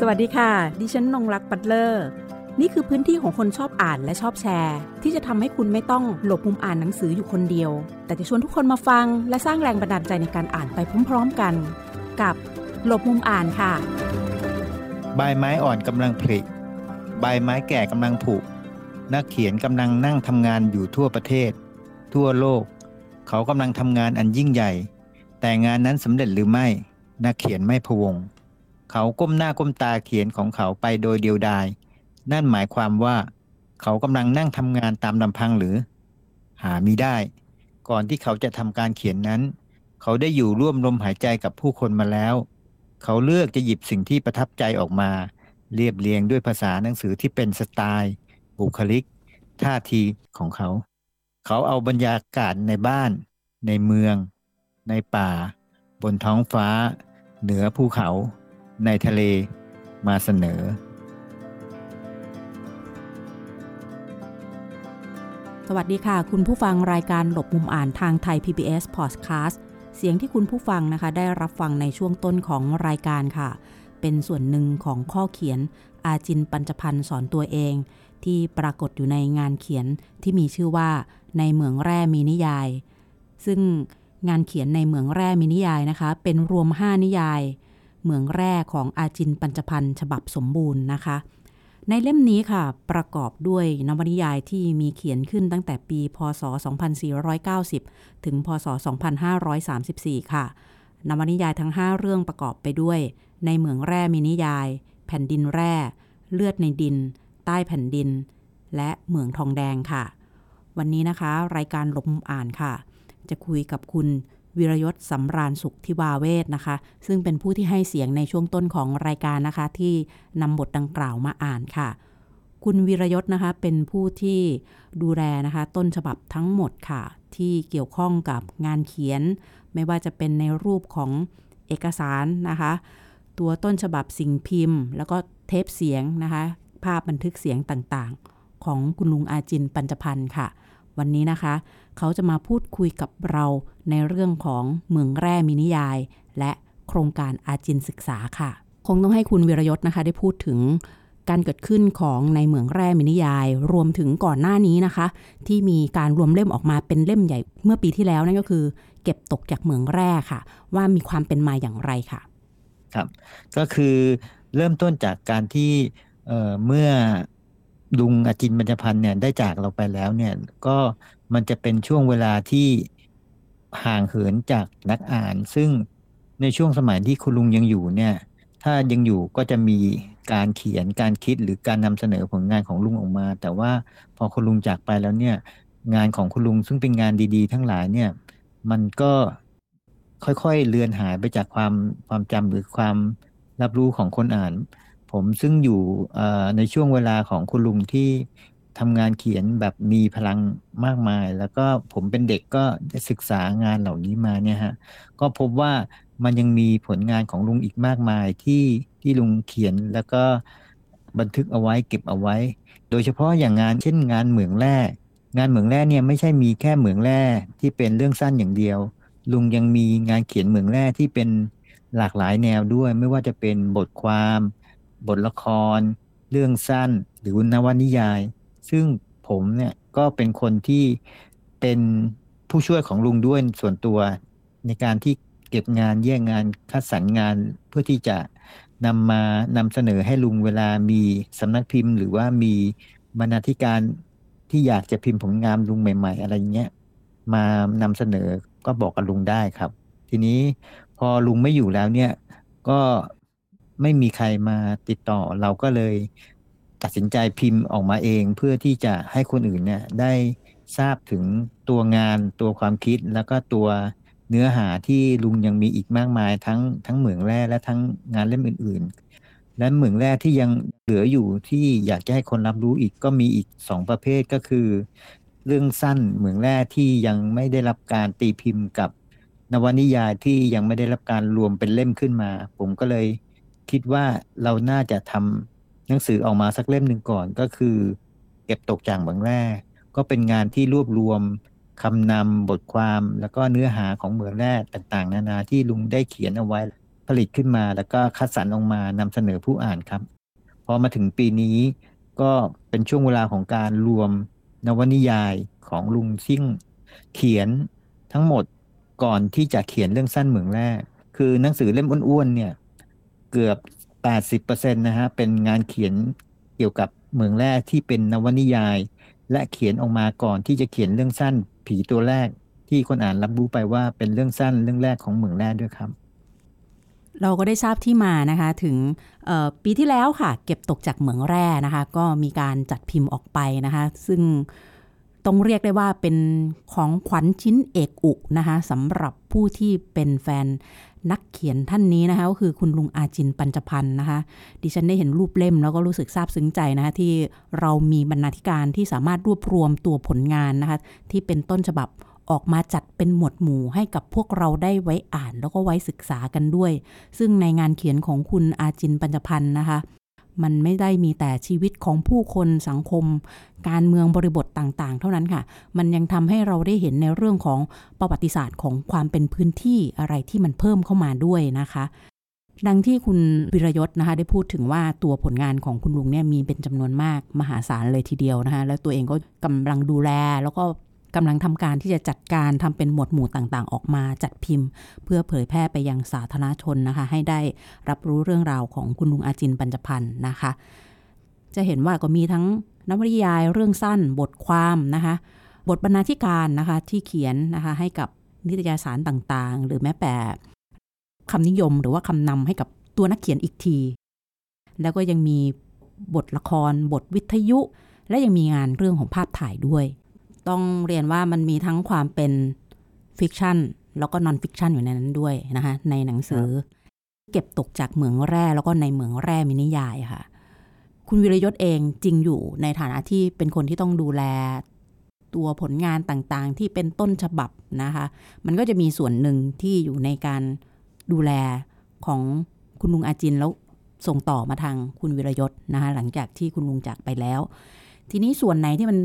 สวัสดีค่ะ ดิฉันนงรักปัตเลอร์ นี่คือพื้นที่ของคนชอบอ่านและชอบแชร์ ที่จะทำให้คุณไม่ต้องหลบมุมอ่านหนังสืออยู่คนเดียว แต่จะชวนทุกคนมาฟัง และสร้างแรงบันดาลใจในการอ่านไปพร้อม ๆ กัน กับหลบมุมอ่านค่ะ ใบไม้อ่อนกำลังผลิใบไม้แก่กำลังผุนักเขียนกำลังนั่งทำงานอยู่ทั่วประเทศ ทั่วโลก เขากำลังทำงานอันยิ่งใหญ่ แต่งานนั้นสำเร็จหรือไม่ นักเขียนไม่พวง เขาก้มหน้าก้มตาเขียนของเขาไปโดยเดียวดาย นั่นหมายความว่า เขากำลังนั่งทำงานตามลำพังหรือ หามิได้ ก่อนที่เขาจะทำการเขียนนั้น เขาได้อยู่ร่วมลมหายใจกับผู้คนมาแล้ว เขาเลือกจะหยิบสิ่งที่ประทับใจออกมา เรียบเรียงด้วยภาษาหนังสือที่เป็นสไตล์บุคลิก ท่าทีของเขา เขาเอาบรรยากาศในบ้าน ในเมือง ในป่า บนท้องฟ้า เหนือภูเขา ในทะเลมาเสนอ สวัสดีค่ะ คุณผู้ฟังรายการหลบมุมอ่านทางไทย PBS Podcast เสียงที่คุณผู้ฟังนะคะ ได้รับฟังในช่วงต้นของรายการค่ะ เป็นส่วนหนึ่งของข้อเขียน อาจินปัญจพันธ์สอนตัวเอง ที่ปรากฏอยู่ในงานเขียนที่มีชื่อว่าในเหมืองแร่มีนิยาย ซึ่งงานเขียนในเหมืองแร่มีนิยายนะคะ เป็นรวม 5 นิยาย เหมืองแร่ของอาจินปัญจพันธ์ฉบับสมบูรณ์นะคะ ในเล่มนี้ค่ะ ประกอบด้วยนวนิยายที่มีเขียนขึ้นตั้งแต่ปี พศ 2490 ถึง พศ 2534 ค่ะ นวนิยายทั้ง 5 เรื่องประกอบไปด้วย ในเหมืองแร่มีนิยาย แผ่นดินแร่ เลือดในดิน ใต้แผ่นดิน และเหมืองทองแดงค่ะ วันนี้นะคะ รายการลมอ่านค่ะ จะคุยกับคุณ วิรยศสำราญสุขทิวาเวทนะคะ ซึ่งเป็นผู้ที่ให้เสียงในช่วงต้นของรายการนะคะ ที่นำบทดังกล่าวมาอ่านค่ะ คุณวีรยศนะคะเป็นผู้ที่ดูแลนะคะ ต้นฉบับทั้งหมดค่ะ ที่เกี่ยวข้องกับงานเขียน ไม่ว่าจะเป็นในรูปของเอกสารนะคะ ตัวต้นฉบับสิ่งพิมพ์ แล้วก็เทปเสียงนะคะ ภาพบันทึกเสียงต่างๆ ของคุณลุงอาจินปัญจพันธ์ค่ะ วันนี้นะคะ เขาจะมาพูดคุยกับเราในเรื่องของเมืองแร่มินิยาย และโครงการอาจินศึกษาค่ะ คงต้องให้คุณวิรยศนะคะ ได้พูดถึงการเกิดขึ้นของในเมืองแร่มินิยาย รวมถึงก่อนหน้านี้นะคะ ที่มีการรวมเล่มออกมาเป็นเล่มใหญ่เมื่อปีที่แล้วนั่นก็คือ เก็บตกจากเมืองแร่ค่ะ ว่ามีความเป็นมาอย่างไรค่ะ ครับ ก็คือเริ่มต้นจากการที่เเมื่อ ลุงอาจินบรรจพันธ์เนี่ยได้จากเราไปแล้วเนี่ย ก็มันจะเป็นช่วงเวลาที่ห่างเหินจากนักอ่าน ซึ่งในช่วงสมัยที่คุณลุงยังอยู่เนี่ย ถ้ายังอยู่ก็จะมีการเขียนการคิดหรือการนำเสนอผลงานของลุงออกมา แต่ว่าพอคุณลุงจากไปแล้วเนี่ย งานของคุณลุงซึ่งเป็นงานดี ๆ ทั้งหลายเนี่ย มันก็ค่อยๆเลือนหายไปจากความความจำหรือความรับรู้ของคนอ่าน ผมซึ่งอยู่ในช่วงเวลาของคุณลุงที่ทำงานเขียนแบบมีพลังมากมาย แล้วก็ผมเป็นเด็กก็ได้ศึกษางานเหล่านี้มาเนี่ยฮะก็พบว่ามันยังมีผลงานของลุงอีกมากมายที่ที่ลุงเขียนแล้วก็บันทึกเอาไว้เก็บเอาไว้ โดยเฉพาะอย่างงานเช่นงานเหมืองแร่งานเหมืองแร่เนี่ยไม่ใช่มีแค่เหมืองแร่ที่เป็นเรื่องสั้นอย่างเดียว ลุงยังมีงานเขียนเหมืองแร่ที่เป็นหลากหลายแนวด้วย ไม่ว่าจะเป็นบทความ บทละคร เรื่องสั้นหรือนวนิยาย ซึ่งผมเนี่ยก็เป็นคนที่เป็นผู้ช่วยของลุงด้วยส่วนตัวในการที่เก็บงานแยกงานคัดสรรงานเพื่อที่จะนำมานำเสนอให้ลุงเวลามีสำนักพิมพ์ หรือว่ามีบรรณาธิการที่อยากจะพิมพ์ผลงานลุงใหม่ ๆ อะไรเงี้ยมานำเสนอก็บอกกับลุงได้ครับ ทีนี้พอลุงไม่อยู่แล้วเนี่ยก็ ไม่มีใครมาติดต่อ เราก็เลยตัดสินใจพิมพ์ออกมาเองเพื่อที่จะให้คนอื่นเนี่ยได้ทราบถึงตัวงานตัวความคิดแล้วก็ตัวเนื้อหาที่ลุงยังมีอีกมากมายทั้งทั้งเหมืองแร่และทั้งงานเล่มอื่น ๆ และเหมืองแร่ที่ยังเหลืออยู่ที่อยากจะให้คนรับรู้อีกก็มีอีกสองประเภทก็คือ เรื่องสั้นเหมืองแร่ที่ยังไม่ได้รับการตีพิมพ์กับนวนิยายที่ยังไม่ได้รับการรวมเป็นเล่มขึ้นมา ผมก็เลย คิดว่าเราน่าจะทำหนังสือออกมาสักเล่มหนึ่งก่อนก็คือ เก็บตกจากเหมืองแร่ก็เป็นงานที่รวบรวมคำนำบทความแล้วก็เนื้อหาของเหมืองแร่ต่างๆ นานาที่ลุงได้เขียนเอาไว้ ผลิตขึ้นมาแล้วก็คัดสรรออกมานำเสนอผู้อ่านครับ พอมาถึงปีนี้ก็เป็นช่วงเวลาของการรวมนวนิยายของลุงซิ่งเขียนทั้งหมดก่อนที่จะเขียนเรื่องสั้นเหมืองแรกคือหนังสือเล่มอ้วนๆเนี่ย เกือบ 80%นะฮะ เป็นงานเขียนเกี่ยวกับเหมืองแร่ที่เป็นนวนิยาย และเขียนออกมาก่อนที่จะเขียนเรื่องสั้นผีตัวแรก ที่คนอ่านรับรู้ไปว่าเป็นเรื่องสั้นเรื่องแรกของเหมืองแร่ด้วยครับ เราก็ได้ทราบที่มานะคะถึงปีที่แล้วค่ะ เก็บตกจากเหมืองแร่นะคะ ก็มีการจัดพิมพ์ออกไปนะคะ ซึ่งต้องเรียกได้ว่าเป็นของขวัญชิ้นเอกอุนะคะสำหรับผู้ที่เป็นแฟนนักเขียนท่านนี้นะคะก็คือคุณลุงอาจินปัญจพันธ์นะคะ ดิฉันได้เห็นรูปเล่มแล้วก็รู้สึกซาบซึ้งใจนะคะที่เรามีบรรณาธิการที่สามารถรวบรวมตัวผลงานนะคะที่เป็นต้นฉบับออกมาจัดเป็นหมวดหมู่ให้กับพวกเราได้ไว้อ่านแล้วก็ไว้ศึกษากันด้วย ซึ่งในงานเขียนของคุณอาจินปัญจพันธ์นะคะ มันไม่ได้มีแต่ชีวิตของผู้คนสังคม การเมืองบริบทต่างๆ เท่านั้นค่ะ มันยังทำให้เราได้เห็นในเรื่องของประวัติศาสตร์ของความเป็นพื้นที่อะไรที่มันเพิ่มเข้ามาด้วยนะคะดังที่คุณวิรยศนะคะได้พูดถึงว่าตัวผลงานของคุณลุงเนี่ยมีเป็นจำนวนมากมหาศาลเลยทีเดียวนะคะแล้วตัวเองก็กำลังดูแล แล้วก็ กำลังทำการที่จะจัดการทำเป็นหมวดหมู่ต่างๆ ออกมาจัดพิมพ์ เพื่อเผยแพร่ไปยังสาธารณชนนะคะ ให้ได้รับรู้เรื่องราวของคุณลุงอาจินปัญจพันธ์นะคะ จะเห็นว่าก็มีทั้งนวนิยายเรื่องสั้นบทความนะคะ บทบรรณาธิการนะคะที่เขียนนะคะให้กับนิตยสารต่างๆ หรือแม้แต่คำนิยมหรือว่าคำนำให้กับตัวนักเขียนอีกที แล้วก็ยังมีบทละคร บทวิทยุ และยังมีงานเรื่องของภาพถ่ายด้วย ต้องเรียนว่ามันมีทั้งความเป็น fiction แล้วก็ nonfiction อยู่ในนั้นด้วยนะคะ ในหนังสือ เก็บตกจากเหมืองแร่แล้วก็ในเหมืองแร่มีนิยายค่ะ คุณวิรยศเองจริงอยู่ในฐานะที่เป็นคนที่ต้องดูแล ตัวผลงานต่างๆ ที่เป็นต้นฉบับนะคะ มันก็จะมีส่วนหนึ่งที่อยู่ในการดูแลของคุณลุงอาจินแล้วส่งต่อมาทางคุณวิรยศนะคะหลังจากที่คุณลุงจากไปแล้ว ทีนี้ส่วนไหนที่มัน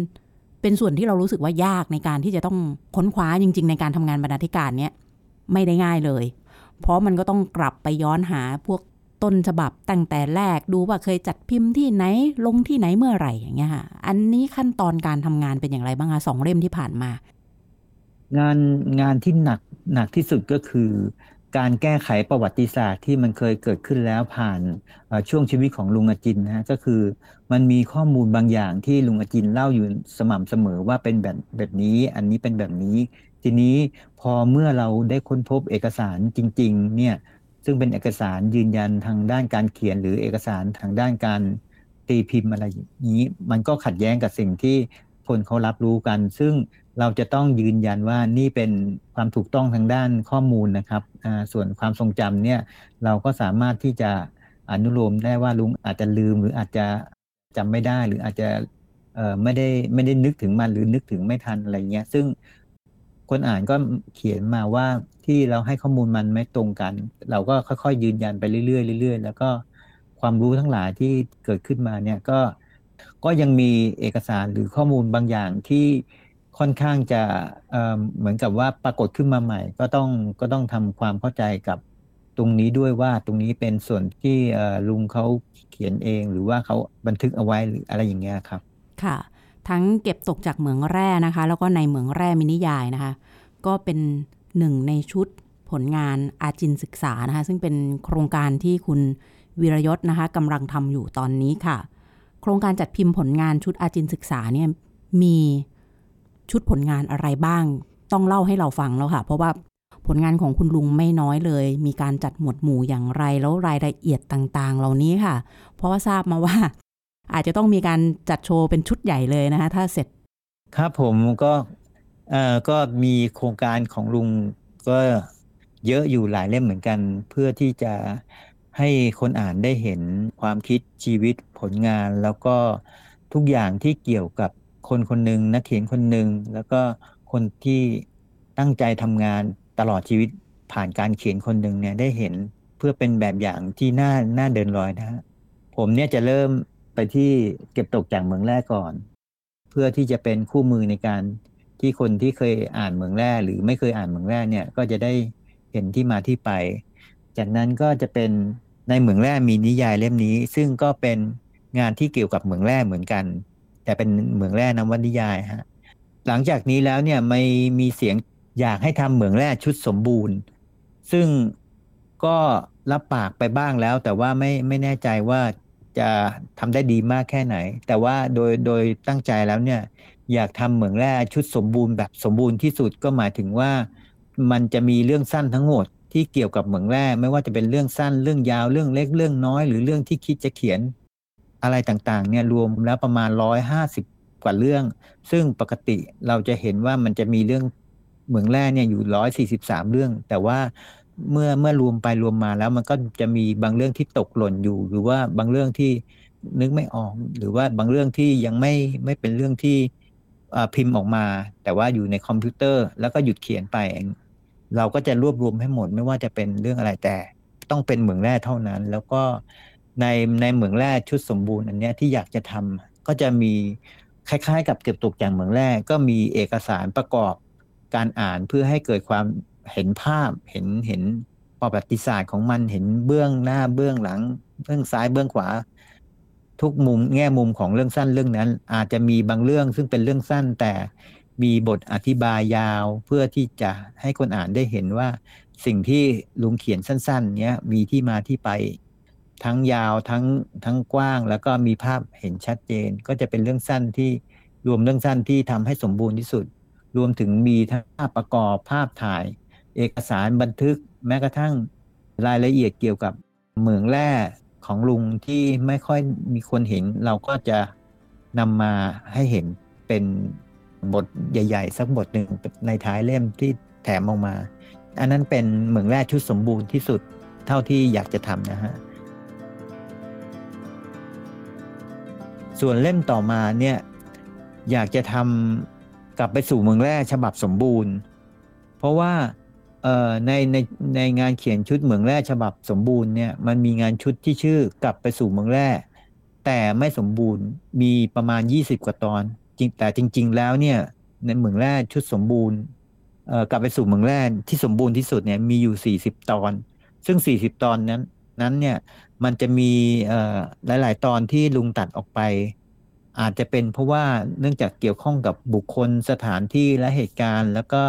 เป็นส่วนที่เรารู้สึกว่ายากในการที่จะต้องค้นคว้าจริง ๆ ในการทำงานบรรณาธิการเนี้ยไม่ได้ง่ายเลย เพราะมันก็ต้องกลับไปย้อนหาพวกต้นฉบับตั้งแต่แรกดูว่าเคยจัดพิมพ์ที่ไหนลงที่ไหนเมื่อไหร่อย่างเงี้ยค่ะ อันนี้ขั้นตอนการทำงานเป็นอย่างไรบ้างคะสองเล่มที่ผ่านมา งานงานที่หนักหนักที่สุดก็คือ การแก้ไขประวัติศาสตร์ที่มันเคยเกิดขึ้นแล้วผ่านช่วงชีวิตของลุงอจินนะฮะก็คือมันมีข้อมูลบางอย่างที่ลุงอจินเล่าอยู่สม่ำเสมอว่าเป็นแบบแบบนี้ อันนี้เป็นแบบนี้ ทีนี้พอเมื่อเราได้ค้นพบเอกสารจริง ๆ เนี่ยซึ่งเป็นเอกสารยืนยันทางด้านการเขียน หรือเอกสารทางด้านการตีพิมพ์อะไรอย่างนี้ มันก็ขัดแย้งกับสิ่งที่คนเขารับรู้กัน ซึ่ง เราจะต้องยืนยันว่านี่เป็นความถูกต้องทางด้านข้อมูลนะครับส่วนความทรงจำเนี่ยเราก็สามารถที่จะอนุโลมได้ว่าลุงอาจจะลืมหรืออาจจะจำไม่ได้หรืออาจจะไม่ได้ไม่ได้นึกถึงมันหรือนึกถึงไม่ทันอะไรเงี้ย ซึ่งคนอ่านก็เขียนมาว่าที่เราให้ข้อมูลมันไม่ตรงกัน เราก็ค่อยๆยืนยันไปเรื่อยๆเรื่อยๆ แล้วก็ความรู้ทั้งหลายที่เกิดขึ้นมาเนี่ยก็ก็ยังมีเอกสารหรือข้อมูลบางอย่างที่ ค่อนข้างจะเหมือนกับว่าปรากฏขึ้นมาใหม่ ก็ต้องก็ต้องทำความเข้าใจกับตรงนี้ด้วยว่าตรงนี้เป็นส่วนที่ลุงเขาเขียนเอง หรือว่าเขาบันทึกเอาไว้หรืออะไรอย่างเงี้ยครับ ค่ะ ทั้งเก็บตกจากเหมืองแร่นะคะ แล้วก็ในเหมืองแร่มินิยายนะคะ ก็เป็นหนึ่งในชุดผลงานอาจินศึกษานะคะ ซึ่งเป็นโครงการที่คุณวิรยศนะคะกำลังทำอยู่ตอนนี้ค่ะ โครงการจัดพิมพ์ผลงานชุดอาจินศึกษาเนี่ยมี ชุดผลงานอะไรบ้าง ต้องเล่าให้เราฟังแล้วค่ะ เพราะว่าผลงานของคุณลุงไม่น้อยเลย มีการจัดหมวดหมู่อย่างไรแล้วรายละเอียดต่างๆ เหล่านี้ค่ะ เพราะว่าทราบมาว่า อาจจะต้องมีการจัดโชว์เป็นชุดใหญ่เลยนะคะ ถ้าเสร็จ ครับผมก็เอ่อก็มีโครงการของลุงก็เยอะอยู่หลายเล่มเหมือนกัน เพื่อที่จะให้คนอ่านได้เห็นความคิดชีวิตผลงานแล้วก็ทุกอย่างที่เกี่ยวกับ คนคนหนึ่งนักเขียนคนหนึ่งแล้วก็คนที่ตั้งใจทำงานตลอดชีวิตผ่านการเขียนคนหนึ่งเนี่ยได้เห็นเพื่อเป็นแบบอย่างที่น่าน่าเดินรอยนะฮะผมเนี่ยจะเริ่มไปที่เก็บตกจากเมืองแรกก่อน เพื่อที่จะเป็นคู่มือในการที่คนที่เคยอ่านเมืองแร่หรือไม่เคยอ่านเมืองแร่เนี่ยก็จะได้เห็นที่มาที่ไป จากนั้นก็จะเป็นในเหมืองแร่มีนิยายเล่มนี้ ซึ่งก็เป็นงานที่เกี่ยวกับเหมืองแร่เหมือนกัน แต่เป็นเหมืองแร่นวนิยายฮะหลังจากนี้แล้วเนี่ยไม่มีเสียงอยากให้ทำเหมืองแร่ชุดสมบูรณ์ ซึ่งก็รับปากไปบ้างแล้ว แต่ว่าไม่ไม่แน่ใจว่าจะทำได้ดีมากแค่ไหน แต่ว่าโดยโดยตั้งใจแล้วเนี่ยอยากทำเหมืองแร่ชุดสมบูรณ์แบบสมบูรณ์ที่สุดก็หมายถึงว่า มันจะมีเรื่องสั้นทั้งหมดที่เกี่ยวกับเหมืองแร่ไม่ว่าจะเป็นเรื่องสั้นเรื่องยาวเรื่องเล็กเรื่องน้อย หรือเรื่องที่คิดจะเขียน อะไรต่างๆเนี่ยรวมแล้วประมาณร้อยห้าสิบกว่าเรื่อง ซึ่งปกติเราจะเห็นว่ามันจะมีเรื่องเหมืองแร่เนี่ยอยู่ร้อยสี่สิบสามเรื่อง แต่ว่าเมื่อเมื่อรวมไปรวมมาแล้วมันก็จะมีบางเรื่องที่ตกหล่นอยู่ หรือว่าบางเรื่องที่นึกไม่ออกหรือว่าบางเรื่องที่ยังไม่ไม่เป็นเรื่องที่พิมพ์ออกมา แต่ว่าอยู่ในคอมพิวเตอร์ แล้วก็หยุดเขียนไป เราก็จะรวบรวมให้หมดไม่ว่าจะเป็นเรื่องอะไรแต่ ต้องเป็นเหมืองแร่เท่านั้น แล้วก็ ในในเหมืองแร่ชุดสมบูรณ์อันนี้ที่อยากจะทำก็จะมีคล้ายๆ กับเก็บตกจากเหมืองแร่ก็มีเอกสารประกอบการอ่านเพื่อให้เกิดความเห็นภาพเห็นเห็นประวัติศาสตร์ของมันเห็นเบื้องหน้าเบื้องหลัง เบื้องซ้ายเบื้องขวา ทุกมุมแง่มุมของเรื่องสั้นเรื่องนั้น อาจจะมีบางเรื่องซึ่งเป็นเรื่องสั้นแต่มีบทอธิบายยาวเพื่อที่จะให้คนอ่านได้เห็นว่า สิ่งที่ลุงเขียนสั้น ๆ เนี้ยมีที่มาที่ไป ทั้งยาวทั้งทั้งกว้าง แล้วก็มีภาพเห็นชัดเจน ก็จะเป็นเรื่องสั้นที่รวมเรื่องสั้นที่ทำให้สมบูรณ์ที่สุด รวมถึงมีทั้งภาพประกอบภาพถ่าย เอกสารบันทึกแม้กระทั่งรายละเอียดเกี่ยวกับเหมืองแร่ของลุงที่ไม่ค่อยมีคนเห็น เราก็จะนำมาให้เห็นเป็นบทใหญ่ ๆ สักบทหนึ่งในท้ายเล่มที่แถมออกมา อันนั้นเป็นเหมืองแร่ชุดสมบูรณ์ที่สุดเท่าที่อยากจะทำนะฮะ ส่วนเล่มต่อมาเนี่ยอยากจะทำกลับไปสู่เมืองแร่ฉบับสมบูรณ์ เพราะว่าในในในงานเขียนชุดเหมืองแร่ฉบับสมบูรณ์เนี่ยมันมีงานชุดที่ชื่อกลับไปสู่เมืองแร่แต่ไม่สมบูรณ์มีประมาณ 20 กว่าตอนจริงแต่จริง ๆ แล้วเนี่ยในเหมืองแร่ชุดสมบูรณ์กลับไปสู่เมืองแร่ที่สมบูรณ์ที่สุดเนี่ยมีอยู่ 40 ตอน ซึ่ง 40 ตอนนั้นนั้นเนี่ย มันจะมีหลาย ๆ ตอนที่ลุงตัดออกไป อาจจะเป็นเพราะว่าเนื่องจากเกี่ยวข้องกับบุคคลสถานที่และเหตุการณ์ แล้วก็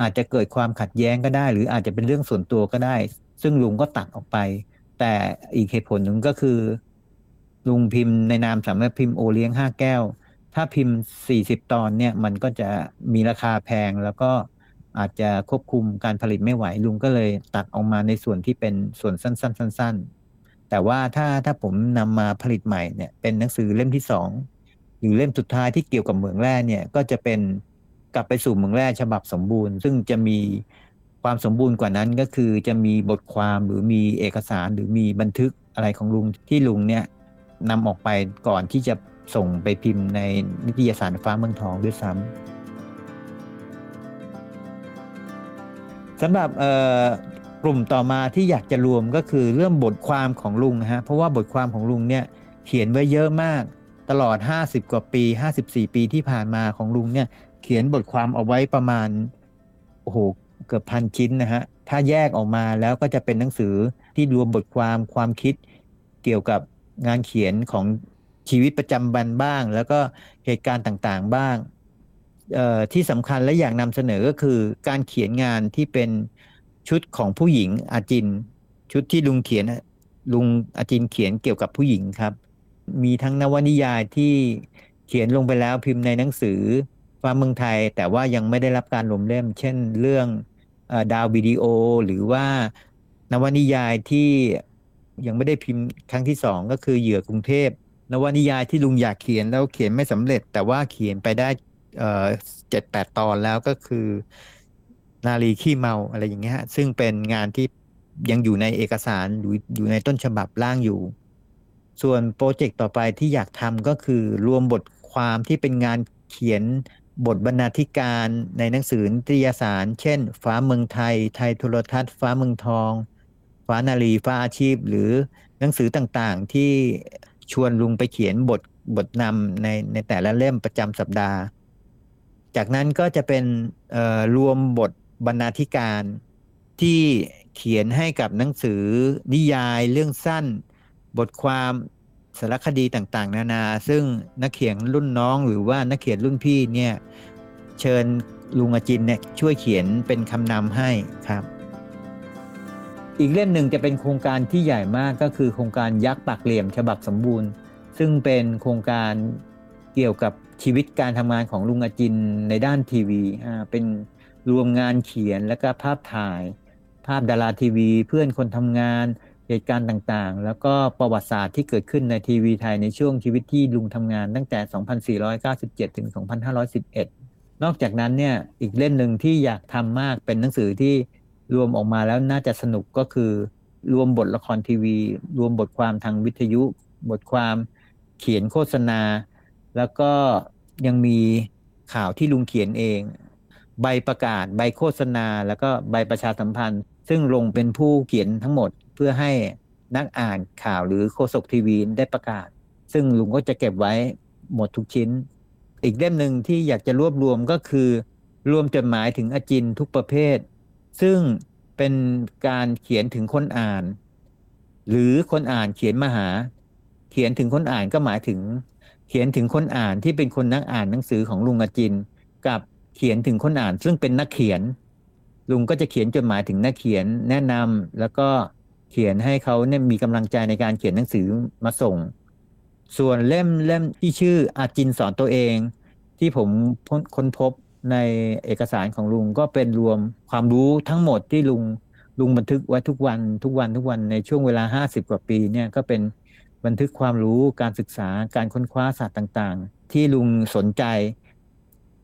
อาจจะเกิดความขัดแย้งก็ได้ หรืออาจจะเป็นเรื่องส่วนตัวก็ได้ ซึ่งลุงก็ตัดออกไป แต่อีกเหตุผลหนึ่งก็คือ ลุงพิมพ์ในนามสำนักพิมพ์โอเลี้ยงห้าแก้ว ถ้าพิมพ์สี่สิบตอนเนี่ยมันก็จะมีราคาแพงแล้วก็อาจจะควบคุมการผลิตไม่ไหวลุงก็เลยตัดออกมาในส่วนที่เป็นส่วนสั้น ๆ ๆ แต่ว่าถ้าถ้าผมนำมาผลิตใหม่เนี่ยเป็นหนังสือเล่มที่สองหรือเล่มสุดท้ายที่เกี่ยวกับเหมืองแร่เนี่ยก็จะเป็นกลับไปสู่เมืองแร่ฉบับสมบูรณ์ ซึ่งจะมีความสมบูรณ์กว่านั้นก็คือจะมีบทความหรือมีเอกสารหรือมีบันทึกอะไรของลุงที่ลุงเนี่ยนำออกไปก่อนที่จะส่งไปพิมพ์ในนิตยสารฟ้าเมืองทองด้วยซ้ำสำหรับ กลุ่มต่อมาที่อยากจะรวมก็คือเรื่องบทความของลุงฮะเพราะว่าบทความของลุงเนี่ยเขียนไว้เยอะมากตลอด 50 กว่าปี 54 ปีที่ผ่านมาของลุงเนี่ยเขียนบทความเอาไว้ประมาณโอ้โหเกือบพันชิ้นนะฮะถ้าแยกออกมาแล้วก็จะเป็นหนังสือที่รวมบทความความคิดเกี่ยวกับงานเขียนของชีวิตประจำวันบ้าง แล้วก็เหตุการณ์ต่างๆบ้างที่สำคัญและอยากนำเสนอก็คือการเขียนงานที่เป็น ชุดของผู้หญิงอาจิน ชุดที่ลุงเขียนลุงอาจินเขียนเกี่ยวกับผู้หญิงครับ มีทั้งนวนิยายที่เขียนลงไปแล้วพิมพ์ในหนังสือฟ้าเมืองไทย แต่ว่ายังไม่ได้รับการรวมเล่ม เช่นเรื่องดาววิดีโอ หรือว่านวนิยายที่ยังไม่ได้พิมพ์ครั้งที่สองก็คือเหยื่อกรุงเทพนวนิยายที่ลุงอยากเขียนแล้วเขียนไม่สำเร็จ แต่ว่าเขียนไปได้เจ็ดแปดตอนแล้วก็คือ นาลีขี้เมาอะไรอย่างเงี้ยซึ่งเป็นงานที่ยังอยู่ในเอกสารอยู่อยู่ในต้นฉบับร่างอยู่ ส่วนโปรเจกต์ต่อไปที่อยากทำก็คือรวมบทความที่เป็นงานเขียนบทบรรณาธิการในหนังสือนิตยสาร เช่น ฟ้าเมืองไทย ไทยโทรทัศน์ ฟ้าเมืองทอง ฟ้านาลีฟ้าอาชีพ หรือหนังสือต่างๆ ที่ชวนลุงไปเขียนบทบทนำในในแต่ละเล่มประจำสัปดาห์ จากนั้นก็จะเป็นรวมบท บรรณาธิการที่เขียนให้กับหนังสือนิยายเรื่องสั้น บทความสารคดีต่างๆ นานา ซึ่งนักเขียนรุ่นน้องหรือว่านักเขียนรุ่นพี่เนี่ยเชิญลุงอาจินเนี่ยช่วยเขียนเป็นคำนำให้ครับ อีกเล่มหนึ่งจะเป็นโครงการที่ใหญ่มากก็คือโครงการยักษ์ปากเหลี่ยมฉบับสมบูรณ์ ซึ่งเป็นโครงการเกี่ยวกับชีวิตการทำงานของลุงอาจินในด้านทีวีเป็น รวมงานเขียนและก็ภาพถ่าย ภาพดาราทีวี เพื่อนคนทำงานเหตุการณ์ต่างๆ แล้วก็ประวัติศาสตร์ที่เกิดขึ้นในทีวีไทยในช่วงชีวิตที่ลุงทำงานตั้งแต่ 2497 ถึง 2511 นอกจากนั้นเนี่ยอีกเล่มหนึ่งที่อยากทำมากเป็นหนังสือที่รวมออกมาแล้วน่าจะสนุกก็คือ รวมบทละครทีวี รวมบทความทางวิทยุ บทความเขียนโฆษณา แล้วก็ยังมีข่าวที่ลุงเขียนเอง ใบประกาศ ใบโฆษณา แล้วก็ใบประชาสัมพันธ์ ซึ่งลงเป็นผู้เขียนทั้งหมดเพื่อให้นักอ่านข่าวหรือโฆษกทีวีได้ประกาศ ซึ่งลุงก็จะเก็บไว้หมดทุกชิ้น อีกเล่มหนึ่งที่อยากจะรวบรวมก็คือ รวมจดหมายถึงอาจินทุกประเภท ซึ่งเป็นการเขียนถึงคนอ่าน หรือคนอ่านเขียนมาหา เขียนถึงคนอ่านก็หมายถึง เขียนถึงคนอ่านที่เป็นคนนักอ่านหนังสือของลุงอาจิน กับ เขียนถึงคนอ่าน ซึ่งเป็นนักเขียน ลุงก็จะเขียนจดหมายถึงนักเขียนแนะนำแล้วก็เขียนให้เขาเนี่ยมีกำลังใจในการเขียนหนังสือมาส่ง ส่วนเล่มเล่มที่ชื่ออาจินสอนตัวเอง ที่ผมค้นพบในเอกสารของลุงก็เป็นรวมความรู้ทั้งหมดที่ลุงลุงบันทึกไว้ทุกวันทุกวันทุกวันในช่วงเวลา50กว่าปีเนี่ยก็เป็นบันทึกความรู้การศึกษาการค้นคว้าศาสตร์ต่าง ๆ ที่ลุงสนใจ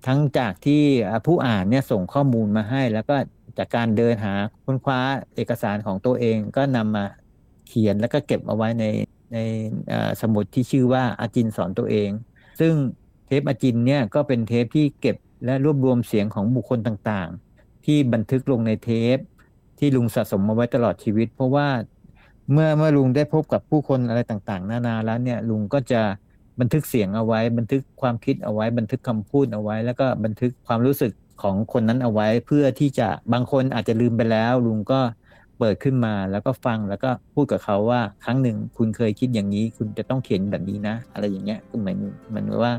ทั้งจากที่ผู้อ่านเนี่ยส่งข้อมูลมาให้ แล้วก็จากการเดินหาค้นคว้าเอกสารของตัวเองก็นำมาเขียนแล้วก็เก็บเอาไว้ในในสมุดที่ชื่อว่าอาจินสอนตัวเอง ซึ่งเทปอาจินเนี่ยก็เป็นเทปที่เก็บและรวบรวมเสียงของบุคคลต่างๆ ที่บันทึกลงในเทป ที่ลุงสะสมมาไว้ตลอดชีวิต เพราะว่าเมื่อเมื่อลุงได้พบกับผู้คนอะไรต่างๆ นานาแล้วเนี่ยลุงก็จะ บันทึกเสียงเอาไว้ บันทึกความคิดเอาไว้ บันทึกคำพูดเอาไว้ แล้วก็บันทึกความรู้สึกของคนนั้นเอาไว้เพื่อที่จะบางคนอาจจะลืมไปแล้ว ลุงก็เปิดขึ้นมาแล้วก็ฟังแล้วก็พูดกับเขาว่า ครั้งหนึ่งคุณเคยคิดอย่างนี้ คุณจะต้องเขียนแบบนี้นะ อะไรอย่างเงี้ยก็เหมือนเหมือนว่า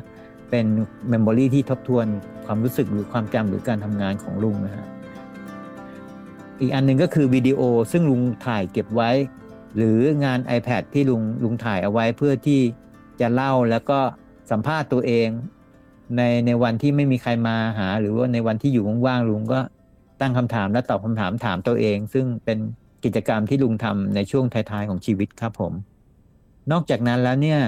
เป็นเมมโมรีที่ทบทวนความรู้สึกหรือความจำหรือการทำงานของลุงนะฮะอีกอันหนึ่งก็คือวิดีโอซึ่งลุงถ่ายเก็บไว้ หรืองาน iPad ที่ลุงลุงถ่ายเอาไว้เพื่อที่ จะเล่าแล้วก็สัมภาษณ์ตัวเองในในวันที่ไม่มีใครมาหา หรือว่าในวันที่อยู่ว่างๆลุงก็ตั้งคำถามและตอบคำถามถามตัวเอง ซึ่งเป็นกิจกรรมที่ลุงทำในช่วงท้ายๆของชีวิตครับผม นอกจากนั้นแล้วเนี่ย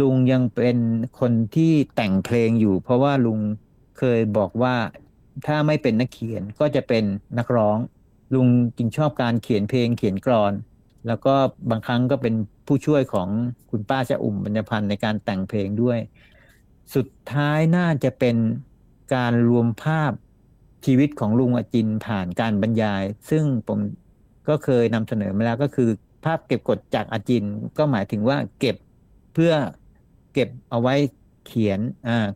ลุงยังเป็นคนที่แต่งเพลงอยู่ เพราะว่าลุงเคยบอกว่าถ้าไม่เป็นนักเขียนก็จะเป็นนักร้อง ลุงจริงชอบการเขียนเพลงเขียนกรอน แล้วก็บางครั้งก็เป็นผู้ช่วยของคุณป้าจะอุ่มบรรยพันธ์ในการแต่งเพลงด้วย สุดท้ายน่าจะเป็นการรวมภาพชีวิตของลุงอาจินต์ผ่านการบรรยาย ซึ่งผมก็เคยนำเสนอมาแล้วก็คือ ภาพเก็บกดจากอาจินต์ก็หมายถึงว่าเก็บเพื่อเก็บเอาไว้เขียน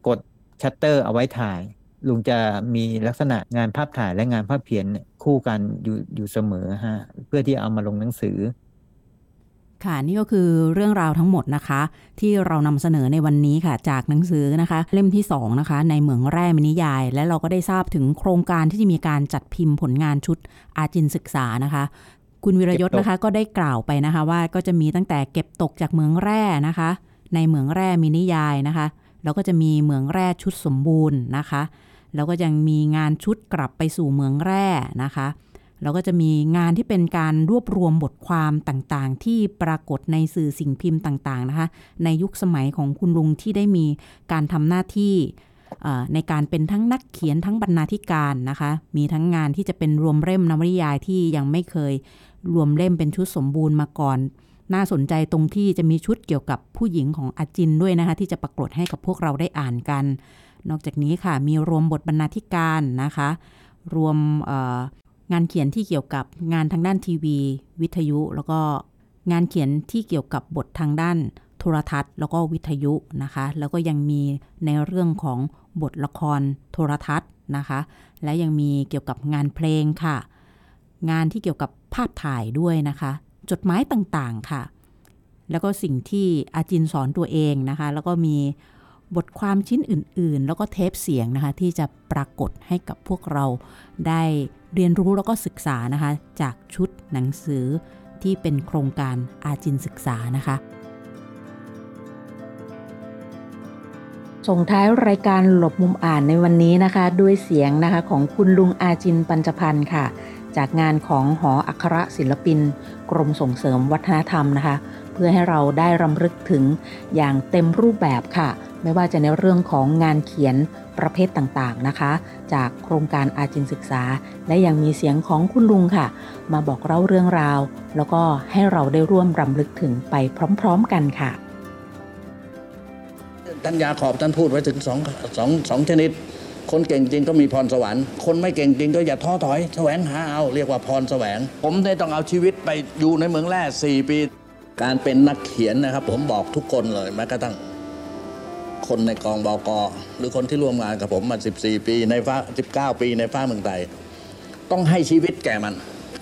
กดชัตเตอร์เอาไว้ถ่าย ลุงจะมีลักษณะงานภาพถ่ายและงานภาพเขียนคู่กันอยู่อยู่เสมอฮะเพื่อที่เอามาลงหนังสือ ค่ะนี่ก็คือเรื่องราวทั้งหมดนะคะ ที่เรานำเสนอในวันนี้ค่ะ จากหนังสือนะคะ เล่มที่2นะคะ ในเหมืองแร่มินิยาย และเราก็ได้ทราบถึงโครงการที่จะมีการจัดพิมพ์ผลงานชุดอาจินศึกษานะคะคุณวิรยศนะคะก็ได้กล่าวไปนะคะว่าก็จะมีตั้งแต่เก็บตกจากเหมืองแร่นะคะ ในเหมืองแร่มินิยายนะคะ แล้วก็จะมีเหมืองแร่ชุดสมบูรณ์นะคะ แล้วก็ยังมีงานชุดกลับไปสู่เมืองแร่นะคะ แล้วก็จะมีงานที่เป็นการรวบรวมบทความต่างๆ ที่ปรากฏในสื่อสิ่งพิมพ์ต่างๆนะคะ ในยุคสมัยของคุณลุงที่ได้มีการทำหน้าที่ในการเป็นทั้งนักเขียนทั้งบรรณาธิการนะคะ มีทั้งงานที่จะเป็นรวมเล่มนวนิยายที่ยังไม่เคยรวมเล่มเป็นชุดสมบูรณ์มาก่อน น่าสนใจตรงที่จะมีชุดเกี่ยวกับผู้หญิงของอาจินด้วยนะคะ ที่จะปรากฏให้กับพวกเราได้อ่านกัน นอกจากนี้ค่ะมีรวมบทบรรณาธิการนะคะ รวมงานเขียนที่เกี่ยวกับงานทางด้านทีวี วิทยุ แล้วก็งานเขียนที่เกี่ยวกับบททางด้านโทรทัศน์ แล้วก็วิทยุนะคะ แล้วก็ยังมีในเรื่องของบทละครโทรทัศน์นะคะ และยังมีเกี่ยวกับงานเพลงค่ะ งานที่เกี่ยวกับภาพถ่ายด้วยนะคะ จดหมายต่างๆค่ะ แล้วก็สิ่งที่อาจินสอนตัวเองนะคะ แล้วก็มี บทความชิ้นอื่นๆ แล้วก็เทปเสียงนะคะ ที่จะปรากฏให้กับพวกเราได้เรียนรู้แล้วก็ศึกษานะคะ จากชุดหนังสือที่เป็นโครงการอาจินศึกษานะคะส่งท้ายรายการหลบมุมอ่านในวันนี้นะคะ ด้วยเสียงนะคะของคุณลุงอาจินปัญจพันธ์ค่ะ จากงานของหออัครศิลปิน กรมส่งเสริมวัฒนธรรมนะคะ เพื่อให้เราได้รำลึกถึงอย่างเต็มรูปแบบค่ะ ไม่ว่าจะในเรื่องของงานเขียนประเภทต่างๆนะคะ จากโครงการอาจินศึกษา และยังมีเสียงของคุณลุงค่ะ มาบอกเล่าเรื่องราว แล้วก็ให้เราได้ร่วมรำลึกถึงไปพร้อมๆกันค่ะท่านยาขอบท่านพูดไว้ถึงสองสองสองชนิด คนเก่งจริงก็มีพรสวรรค์ คนไม่เก่งจริงก็อย่าท้อถอย แสวงหาเอาเรียกว่าพรแสวง ผมได้ต้องเอาชีวิตไปอยู่ในเมืองแร่สี่ปี การเป็นนักเขียนนะครับ ผมบอกทุกคนเลยแม้กระทั่ง คนในกองบกหรือคนที่ร่วมงานกับผมมา 14 ปีในฟ้า 19 ปีในฟ้าเมืองไทยต้องให้ชีวิตแก่มัน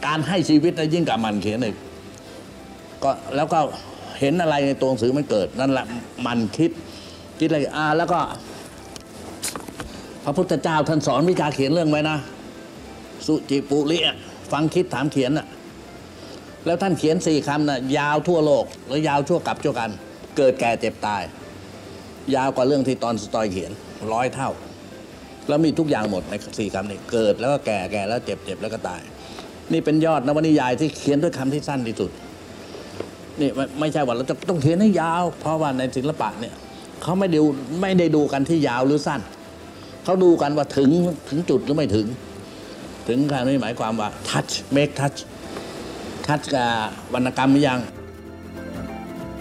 การให้ชีวิตนะยิ่งกับมันเขียนอีกก็แล้วก็เห็นอะไรในตัวหนังสือมันเกิด นั่นแหละมันคิดคิดอะไรอ่าแล้วก็ พระพุทธเจ้าท่านสอนวิชาเขียนเรื่องไว้นะ สุจิปุริฟังคิดถามเขียนน่ะแล้วท่านเขียนสี่คำน่ะยาวทั่วโลก แล้วยาวชั่วกับชั่วกัน เกิดแก่เจ็บตาย ยาวกว่าเรื่องที่ตอนสตอยเขียนร้อยเท่า แล้วมีทุกอย่างหมดในสี่คำนี้เกิดแล้วก็แก่แก่แล้วเจ็บเจ็บแล้วก็ตาย นี่เป็นยอดนวนิยายที่เขียนด้วยคำที่สั้นที่สุดนี่ไม่ใช่ว่าเราจะต้องเขียนให้ยาว เพราะว่าในศิลปะเนี่ยเขาไม่ดูไม่ได้ดูกันที่ยาวหรือสั้นเขาดูกันว่าถึงถึงจุดหรือไม่ถึง ถึงคำนี้หมายความว่า touch make touch touch กับวรรณกรรมหรือยัง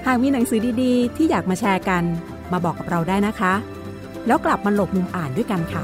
หากมีหนังสือดีๆ ที่อยากมาแชร์กัน มาบอกกับเราได้นะคะ แล้วกลับมาหลบมุมอ่านด้วยกันค่ะ